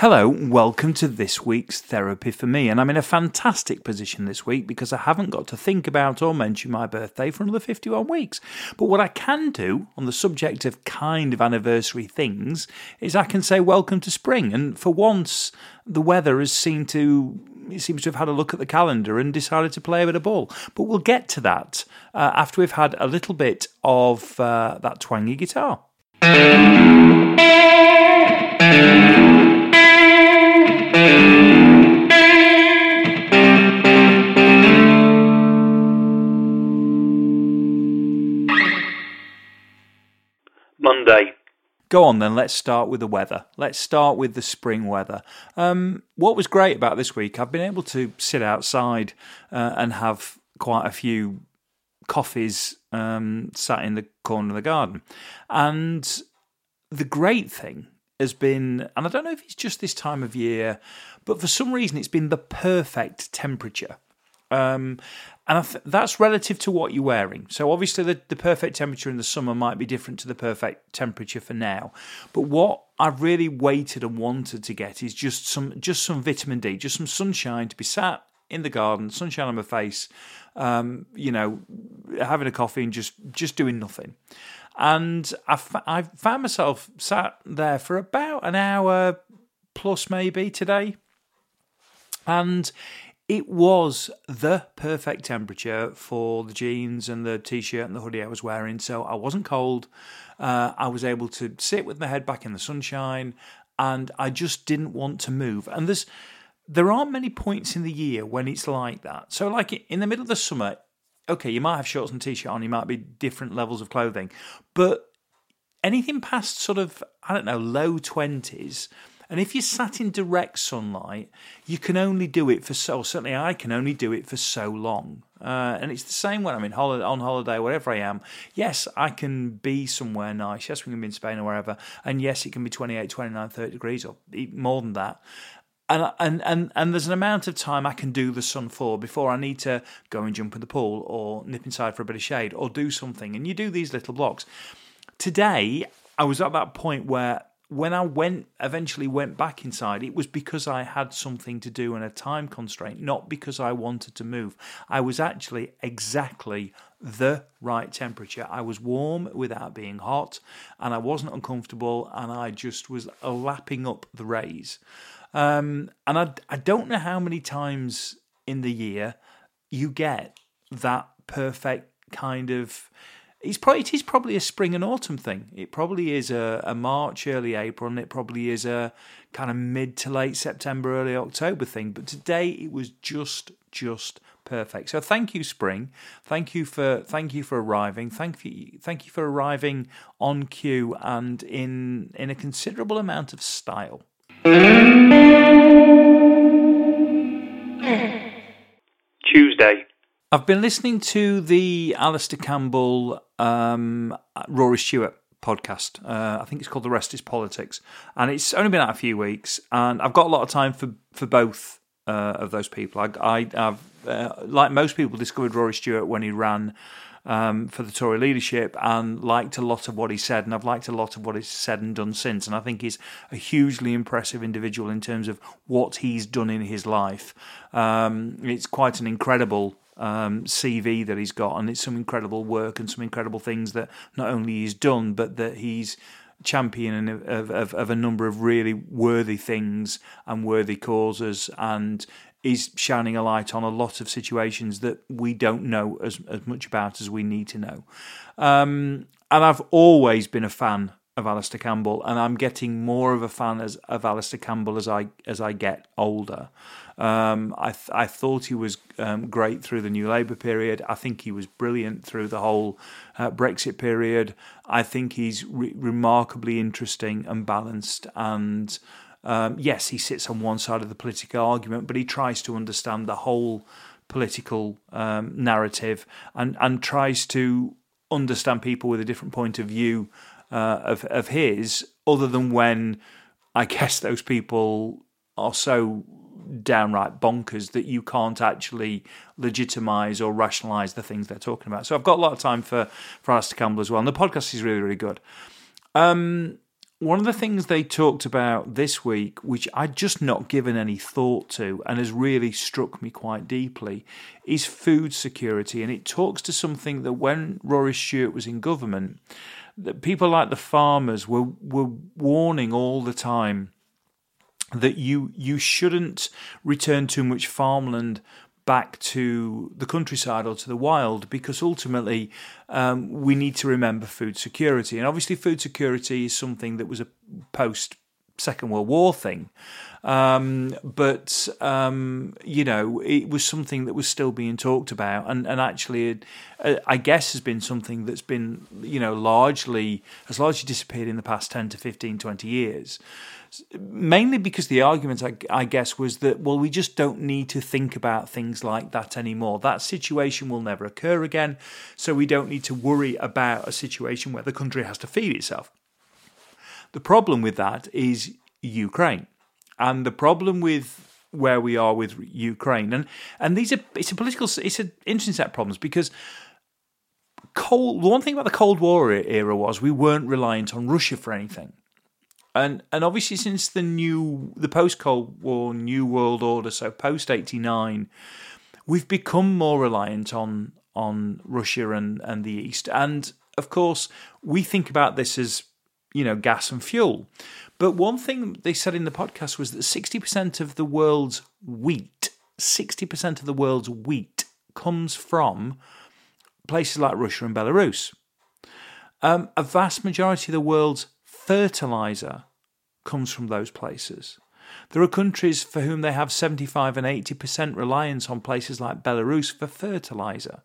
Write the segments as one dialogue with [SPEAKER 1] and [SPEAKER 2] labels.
[SPEAKER 1] Hello, welcome to this week's Therapy for Me. And I'm in a fantastic position this week because I haven't got to think about or mention my birthday for another 51 weeks. But what I can do on the subject of kind of anniversary things is I can say welcome to spring. And for once, the weather has seemed to. It seems to have had a look at the calendar and decided to play a bit of ball. But we'll get to that uh, after we've had a little bit of uh, that twangy guitar.
[SPEAKER 2] Monday.
[SPEAKER 1] Go on then, let's start with the weather. Let's start with the spring weather. Um, what was great about this week, I've been able to sit outside uh, and have quite a few coffees um, sat in the corner of the garden. And the great thing has been, and I don't know if it's just this time of year, but for some reason it's been the perfect temperature. Um, and th- that's relative to what you're wearing. So obviously, the, the perfect temperature in the summer might be different to the perfect temperature for now. But what I've really waited and wanted to get is just some just some vitamin D, just some sunshine to be sat in the garden, sunshine on my face, um, you know, having a coffee and just just doing nothing. And I, found myself sat there for about an hour plus maybe today. And it was the perfect temperature for the jeans and the t-shirt and the hoodie I was wearing. So I wasn't cold. Uh, I was able to sit with my head back in the sunshine, and I just didn't want to move. And there's there aren't many points in the year when it's like that. So like in the middle of the summer, okay, you might have shorts and t-shirt on, you might be different levels of clothing, but anything past sort of I don't know low twenties and if you're sat in direct sunlight, you can only do it for so. Certainly, I can only do it for so long. Uh, and it's the same when I'm in holiday, on holiday, whatever I am. Yes, I can be somewhere nice. Yes, we can be in Spain or wherever. And yes, it can be 28, 29, 30 degrees or more than that. And, and and and there's an amount of time I can do the sun for before I need to go and jump in the pool or nip inside for a bit of shade or do something. And you do these little blocks. Today, I was at that point where when I went eventually went back inside, it was because I had something to do and a time constraint, not because I wanted to move. I was actually exactly the right temperature. I was warm without being hot, and I wasn't uncomfortable, and I just was lapping up the rays. Um, and I, I don't know how many times in the year you get that perfect kind of it's probably it is probably a spring and autumn thing. It probably is a, a March, early April, and it probably is a kind of mid to late September, early October thing. But today it was just just perfect. So thank you, spring. Thank you for thank you for arriving. Thank you thank you for arriving on cue and in in a considerable amount of style.
[SPEAKER 2] Tuesday.
[SPEAKER 1] I've been listening to the Alastair Campbell, um, Rory Stewart podcast. Uh, I think it's called The Rest Is Politics, and it's only been out a few weeks, and I've got a lot of time for for both uh, of those people. I, I have, uh, like most people, discovered Rory Stewart when he ran. Um, for the Tory leadership and liked a lot of what he said, and I've liked a lot of what he's said and done since. And I think he's a hugely impressive individual in terms of what he's done in his life. Um, it's quite an incredible um, CV that he's got, and it's some incredible work and some incredible things that not only he's done, but that he's champion of, of, of a number of really worthy things and worthy causes, and is shining a light on a lot of situations that we don't know as, as much about as we need to know. Um, and I've always been a fan of Alastair Campbell, and I'm getting more of a fan as, of Alastair Campbell as I as I get older. Um, I th- I thought he was um, great through the New Labour period. I think he was brilliant through the whole uh, Brexit period. I think he's re- remarkably interesting and balanced. And um, yes, he sits on one side of the political argument, but he tries to understand the whole political um, narrative and and tries to understand people with a different point of view uh, of of his, other than when I guess those people are so downright bonkers that you can't actually legitimize or rationalize the things they're talking about. So I've got a lot of time for for Alastair Campbell as well, and the podcast is really really good. Um, one of the things they talked about this week, which I'd just not given any thought to and has really struck me quite deeply, is food security. And it talks to something that when Rory Stewart was in government, that people like the farmers were, were warning all the time that you you shouldn't return too much farmland back to the countryside or to the wild because ultimately um, we need to remember food security. And obviously, food security is something that was a post Second World War thing. Um, but um, you know, it was something that was still being talked about, and and actually, it, uh, I guess has been something that's been you know largely has largely disappeared in the past 10 to 15, 20 years mainly because the argument, I, I, guess, was that, well, we just don't need to think about things like that anymore. That situation will never occur again. So we don't need to worry about a situation where the country has to feed itself. The problem with that is Ukraine. And the problem with where we are with Ukraine, and, and these are, it's a political, it's an interesting set of problems because Cold, the one thing about the Cold War era was we weren't reliant on Russia for anything and and obviously since the new the post Cold War New World Order, so post eighty nine, we've become more reliant on on Russia and and the East, and of course we think about this as you know gas and fuel. But one thing they said in the podcast was that sixty percent of the world's wheat, sixty percent of the world's wheat comes from places like Russia and Belarus. Um, a vast majority of the world's fertilizer comes from those places. There are countries for whom they have 75 and 80% reliance on places like Belarus for fertilizer.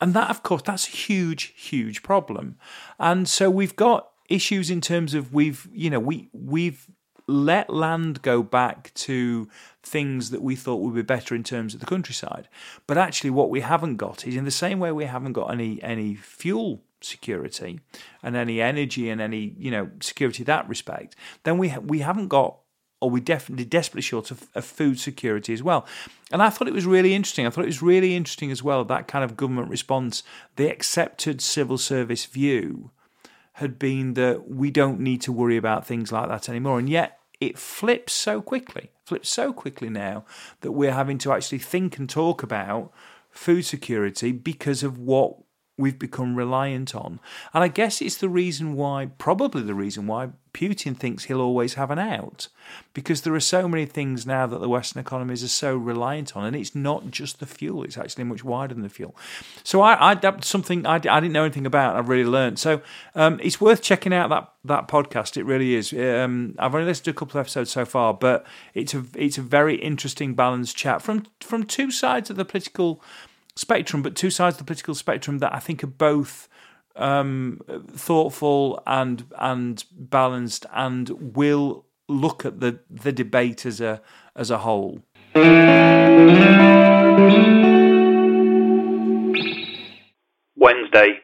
[SPEAKER 1] And that, of course, that's a huge, huge problem. And so we've got issues in terms of we've, you know, we we've let land go back to things that we thought would be better in terms of the countryside. But actually, what we haven't got is in the same way we haven't got any any fuel security and any energy and any you know security that respect, then we we haven't got or we definitely desperately short of, of, food security as well. And I thought it was really interesting. I thought it was really interesting as well that kind of government response, the accepted civil service view had been that we don't need to worry about things like that anymore. And yet it flips so quickly, flips so quickly now that we're having to actually think and talk about food security because of what we've become reliant on. And I guess it's the reason why, probably the reason why Putin thinks he'll always have an out. Because there are so many things now that the Western economies are so reliant on. And it's not just the fuel, it's actually much wider than the fuel. So I, I that's something I, I didn't know anything about. I've really learned. So um, it's worth checking out that, that podcast. It really is. Um, I've only listened to a couple of episodes so far, but it's a, it's a very interesting, balanced chat from, from two sides of the political spectrum, but two sides of the political spectrum that I think are both um, thoughtful and and balanced, and will look at the the debate as a as a whole.
[SPEAKER 2] Wednesday.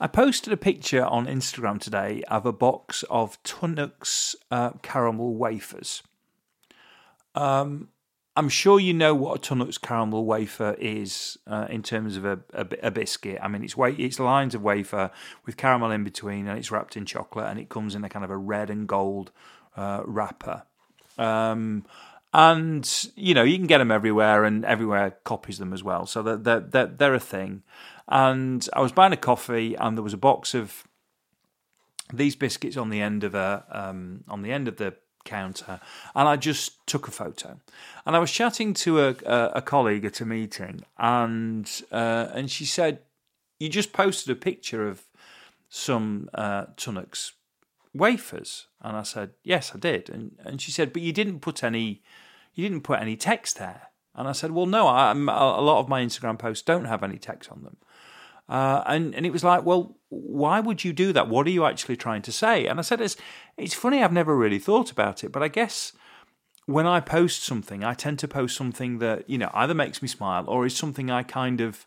[SPEAKER 1] I posted a picture on Instagram today of a box of Tunnock's uh, caramel wafers. Um, I'm sure you know what a Tunnock's caramel wafer is uh, in terms of a, a, a, biscuit. I mean, it's wa- it's lines of wafer with caramel in between, and it's wrapped in chocolate, and it comes in a kind of a red and gold uh, wrapper. Um, and you know, you can get them everywhere, and everywhere copies them as well. So they're they're they're, they're a thing. And I was buying a coffee, and there was a box of these biscuits on the end of a um, on the end of the counter, and I just took a photo. And I was chatting to a, a, a colleague at a meeting, and uh, and she said, "You just posted a picture of some uh, Tunnock's wafers," and I said, "Yes, I did." And and she said, "But you didn't put any, you didn't put any text there." And I said, "Well, no, I, a lot of my Instagram posts don't have any text on them." Uh, and and it was like, well, why would you do that? What are you actually trying to say? And I said, it's it's funny. I've never really thought about it, but I guess when I post something, I tend to post something that you know either makes me smile or is something I kind of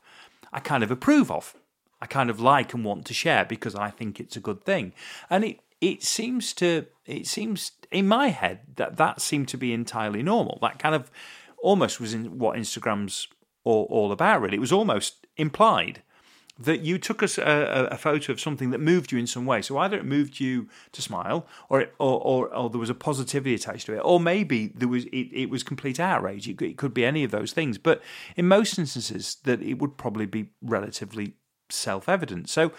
[SPEAKER 1] I kind of approve of. I kind of like and want to share because I think it's a good thing. And it it seems to it seems in my head that that seemed to be entirely normal. That kind of almost was in what Instagram's all, all about. Really, it was almost implied that you took us a, a, photo of something that moved you in some way. So either it moved you to smile, or it, or, or, or there was a positivity attached to it, or maybe there was it, it was complete outrage. It, it could be any of those things. But in most instances, that it would probably be relatively self evident. So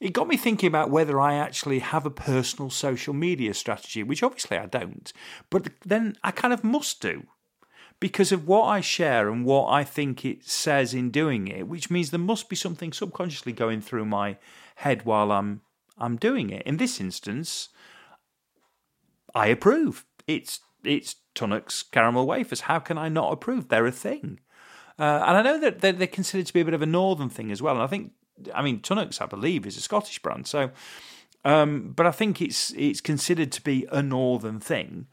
[SPEAKER 1] it got me thinking about whether I actually have a personal social media strategy, which obviously I don't, but then I kind of must do because of what I share and what I think it says in doing it, which means there must be something subconsciously going through my head while I'm I'm doing it. In this instance, I approve. It's it's Tunnock's caramel wafers. How can I not approve? They're a thing. Uh, and I know that they're, they're, considered to be a bit of a northern thing as well. And I think, I mean, Tunnock's, I believe, is a Scottish brand. So, um, but I think it's it's considered to be a northern thing.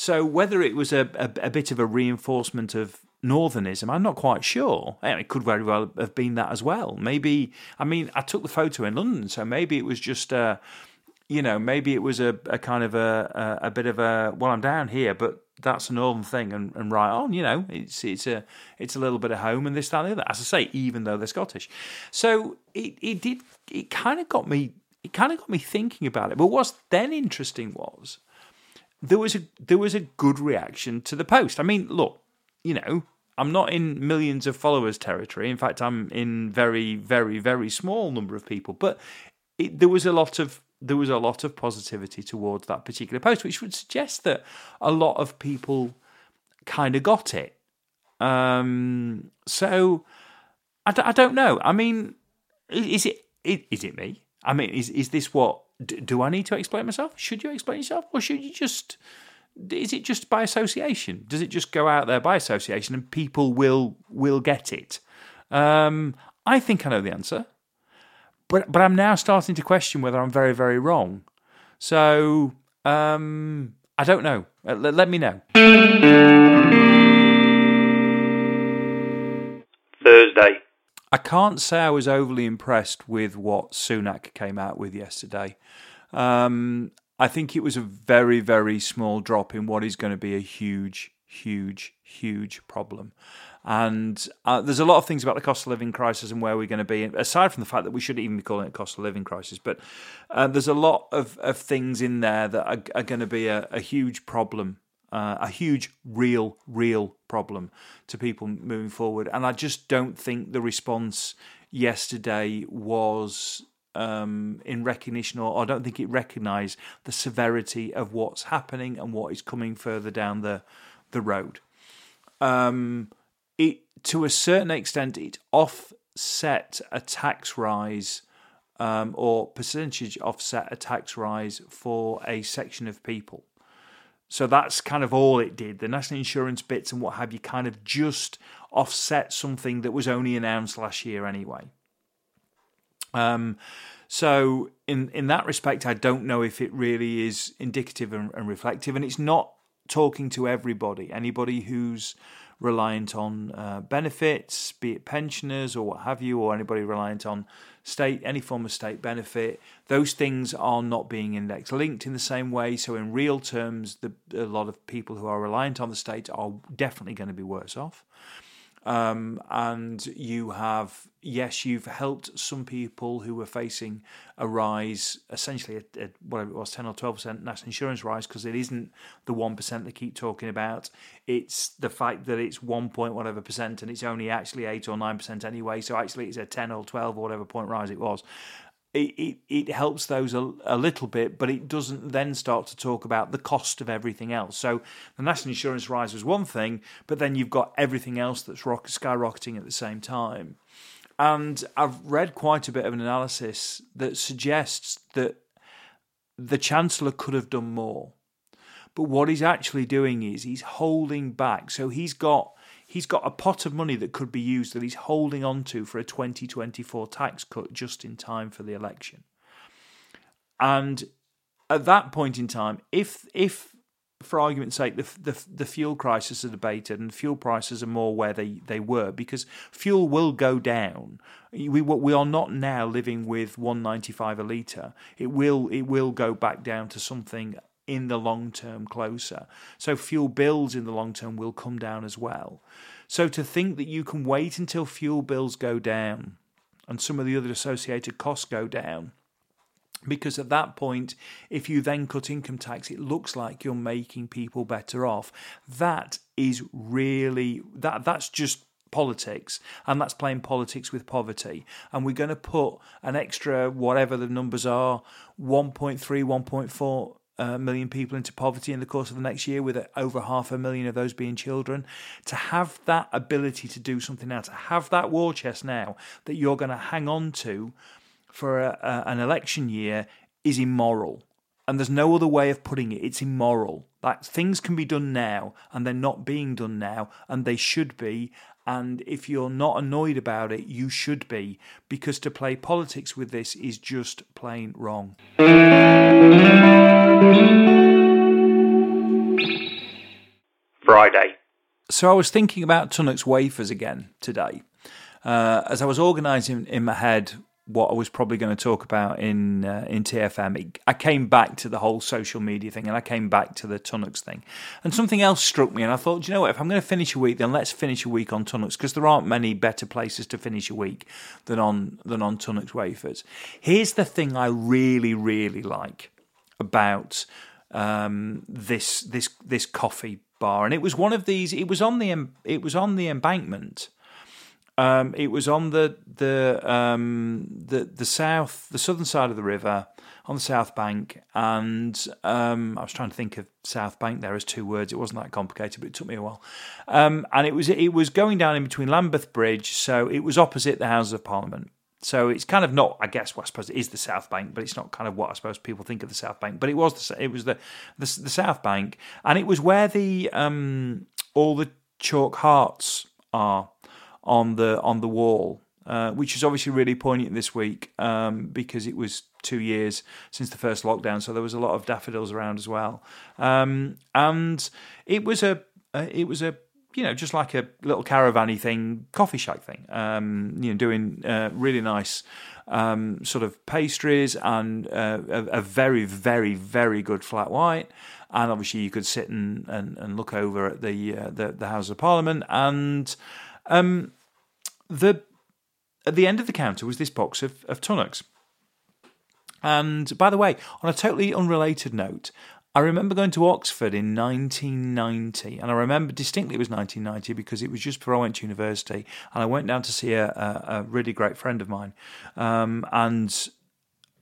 [SPEAKER 1] So whether it was a, a, a bit of a reinforcement of northernism, I'm not quite sure. It could very well have been that as well. Maybe, I mean, I took the photo in London, so maybe it was just a, you know, maybe it was a, a kind of a, a, a bit of a, well, I'm down here, but that's a northern thing, and, and right on, you know, it's it's a it's a little bit of home and this that and the other. As I say, even though they're Scottish, so it it did it kind of got me it kind of got me thinking about it. But what's then interesting was there was a there was a good reaction to the post. I mean, look, you know, I'm not in millions of followers territory. In fact, I'm in very, very, very small number of people. But it, there was a lot of there was a lot of positivity towards that particular post, which would suggest that a lot of people kind of got it. Um, so I d- I don't know. I mean, is it is it me? I mean, is is this what do I need to explain myself? Should you explain yourself, or should you just? Is it just by association? Does it just go out there by association, and people will will get it? Um, I think I know the answer, but but I'm now starting to question whether I'm very very wrong. So um, I don't know. Uh, let, let me know.
[SPEAKER 2] Thursday.
[SPEAKER 1] I can't say I was overly impressed with what Sunak came out with yesterday. Um, I think it was a very, very small drop in what is going to be a huge, huge, huge problem. And uh, there's a lot of things about the cost of living crisis and where we're going to be, aside from the fact that we shouldn't even be calling it a cost of living crisis. But uh, there's a lot of, of things in there that are, are going to be a, a huge problem uh, a huge, real, real problem to people moving forward. And I just don't think the response yesterday was um, in recognition, or I don't think it recognised the severity of what's happening and what is coming further down the the road. Um, it to a certain extent, it offset a tax rise. Um, or percentage offset a tax rise for a section of people. So that's kind of all it did. The national insurance bits and what have you kind of just offset something that was only announced last year anyway. Um, so in in that respect, I don't know if it really is indicative and, and reflective, and it's not talking to everybody. Anybody who's reliant on uh, benefits, be it pensioners or what have you, or anybody reliant on state any form of state benefit, those things are not being index linked in the same way. So in real terms, the, a lot of people who are reliant on the state are definitely going to be worse off. Um, and you have, yes, you've helped some people who were facing a rise, essentially at, at whatever it was, 10 or 12% national insurance rise, because it isn't the 1% they keep talking about. It's the fact that it's 1 point whatever percent and it's only actually 8 or 9% anyway. So actually it's a 10 or 12 or whatever point rise it was it, it, it helps those a, a, little bit, but it doesn't then start to talk about the cost of everything else. So the national insurance rise was one thing, but then you've got everything else that's rock, skyrocketing at the same time. And I've read quite a bit of an analysis that suggests that the Chancellor could have done more. But what he's actually doing is he's holding back. So he's got he's got a pot of money that could be used that he's holding on to for a 2024 tax cut just in time for the election. And at that point in time, if if for argument's sake, the, the, the fuel crisis is debated and fuel prices are more where they, they were because fuel will go down. We we are not now living with 195 a litre. It will it will go back down to something in the long term closer. So fuel bills in the long term will come down as well. So to think that you can wait until fuel bills go down and some of the other associated costs go down. Because at that point, if you then cut income tax, it looks like you're making people better off. That is really that that's just politics and that's playing politics with poverty and we're going to put an extra whatever the numbers are 1.3 1.4 uh, million people into poverty in the course of the next year, with over half a million of those being children. To have that ability to do something now, to have that war chest now that you're going to hang on to for a, a, an election year is immoral. And there's no other way of putting it. It's immoral. That things can be done now, and they're not being done now, and they should be. And if you're not annoyed about it, you should be, because to play politics with this is just plain wrong.
[SPEAKER 2] Friday.
[SPEAKER 1] So I was thinking about Tunnock's wafers again today. Uh, as I was organising in my head what I was probably going to talk about in uh, in TFM, I came back to the whole social media thing, and I came back to the Tunnocks thing, and something else struck me, and I thought, you know what? If I'm going to finish a week, then let's finish a week on Tunnocks because there aren't many better places to finish a week than on than on Tunnocks wafers. Here's the thing I really really like about um, this this this coffee bar, and it was one of these. It was on the it was on the embankment um, it was on the the um, the the south, the southern side of the river, on the south bank, and um, I was trying to think of south bank there as two words. It wasn't that complicated, but it took me a while. Um, and it was it was going down in between Lambeth Bridge, so it was opposite the Houses of Parliament. So it's kind of not, I guess, what I suppose it is the South Bank, but it's not kind of what I suppose people think of the South Bank. But it was the it was the the, the South Bank, and it was where the um, all the chalk hearts are on the on the wall, uh, which is obviously really poignant this week um, because it was two years since the first lockdown, so there was a lot of daffodils around as well, um, and it was a, a it was a you know, just like a little caravanny thing, coffee shack thing. Um, you know, doing uh, really nice um, sort of pastries and uh, a, a, very, very, very good flat white. And obviously, you could sit and, and, and look over at the, uh, the the House of Parliament and um, the at the end of the counter was this box of, of Tunnocks. And by the way, on a totally unrelated note, I remember going to Oxford in 1990, and I remember distinctly it was 1990 because it was just before I went to university, and I went down to see a, a, a really great friend of mine, um, and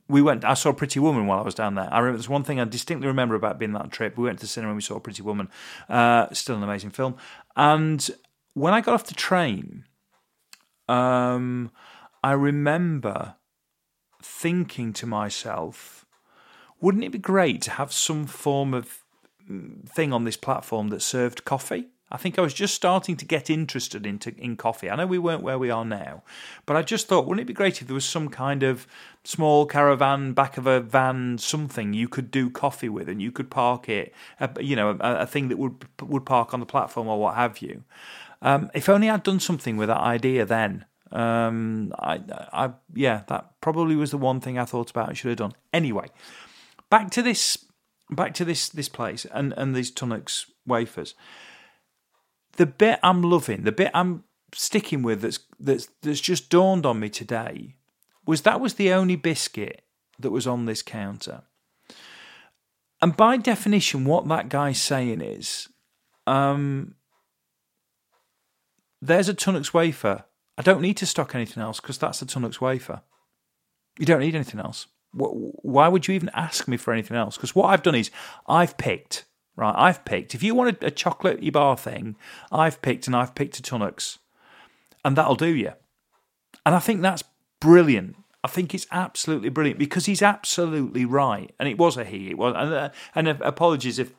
[SPEAKER 1] we went. I saw Pretty Woman while I was down there. I remember there's one thing I distinctly remember about being that trip. We went to the cinema and we saw Pretty Woman, uh, still an amazing film, and when I got off the train, um, I remember thinking to myself, wouldn't it be great to have some form of mm, thing on this platform that served coffee? I think I was just starting to get interested into in coffee. I know we weren't where we are now, but I just thought, wouldn't it be great if there was some kind of small caravan, back of a van, something you could do coffee with, and you could park it, you know, a, a thing that would would park on the platform or what have you. Um, if only I'd done something with that idea then. Um, I, I, yeah, that probably was the one thing I thought about. I should have done. Anyway, back to this, back to this this place and and these Tunnocks wafers. The bit I'm loving, the bit I'm sticking with that's that's that's just dawned on me today was that was the only biscuit that was on this counter. And by definition, what that guy's saying is, um, there's a Tunnocks wafer. I don't need to stock anything else because that's a Tunnocks wafer. You don't need anything else. Why would you even ask me for anything else? Because what I've done is I've picked, right? I've picked. If you want a, chocolatey bar thing, I've picked and I've picked a Tunnocks. And that'll do you. And I think that's brilliant. I think it's absolutely brilliant because he's absolutely right. And it was a he. It was, and, uh, and apologies if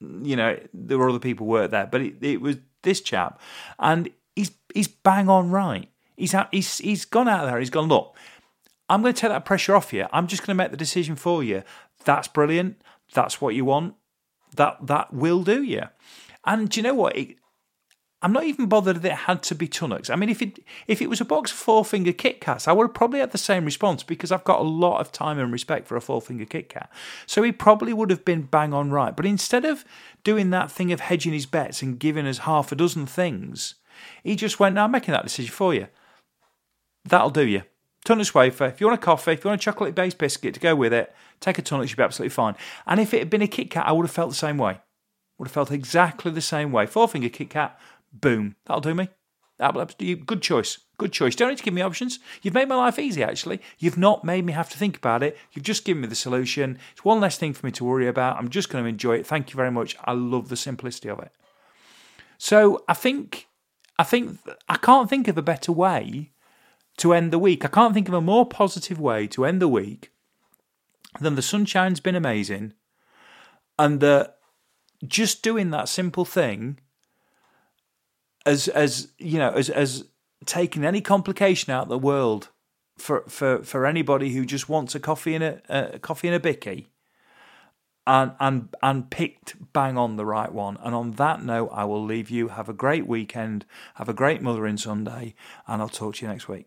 [SPEAKER 1] you know there were other people work there, but it, it was this chap, and he's he's bang on right. He's he's he's gone out there. He's gone. Look, I'm going to take that pressure off you. I'm just going to make the decision for you. That's brilliant. That's what you want. That that will do you. And do you know what? It, I'm not even bothered that it had to be Tunnocks. I mean, if it if it was a box of four finger Kit Kats, I would have probably had the same response because I've got a lot of time and respect for a four finger Kit Kat. So he probably would have been bang on right. But instead of doing that thing of hedging his bets and giving us half a dozen things, he just went, "No, I'm making that decision for you. That'll do you. Tunnocks wafer. If you want a coffee, if you want a chocolate based biscuit to go with it, take a Tunnocks, you'll be absolutely fine. And if it had been a Kit Kat, I would have felt the same way. Would have felt exactly the same way. Four finger Kit Kat, boom. That'll do me. That'll, good choice. Good choice. Don't need to give me options. You've made my life easy, actually. You've not made me have to think about it. You've just given me the solution. It's one less thing for me to worry about. I'm just going to enjoy it. Thank you very much. I love the simplicity of it. So I think, I think, I can't think of a better way to end the week. I can't think of a more positive way to end the week than the sunshine's been amazing and that just doing that simple thing as as you know as as taking any complication out of the world for for for anybody who just wants a coffee and a, a coffee and a bicky and and and picked bang on the right one. And on that note I will leave you. Have a great weekend. Have a great mothering Sunday. And I'll talk to you next week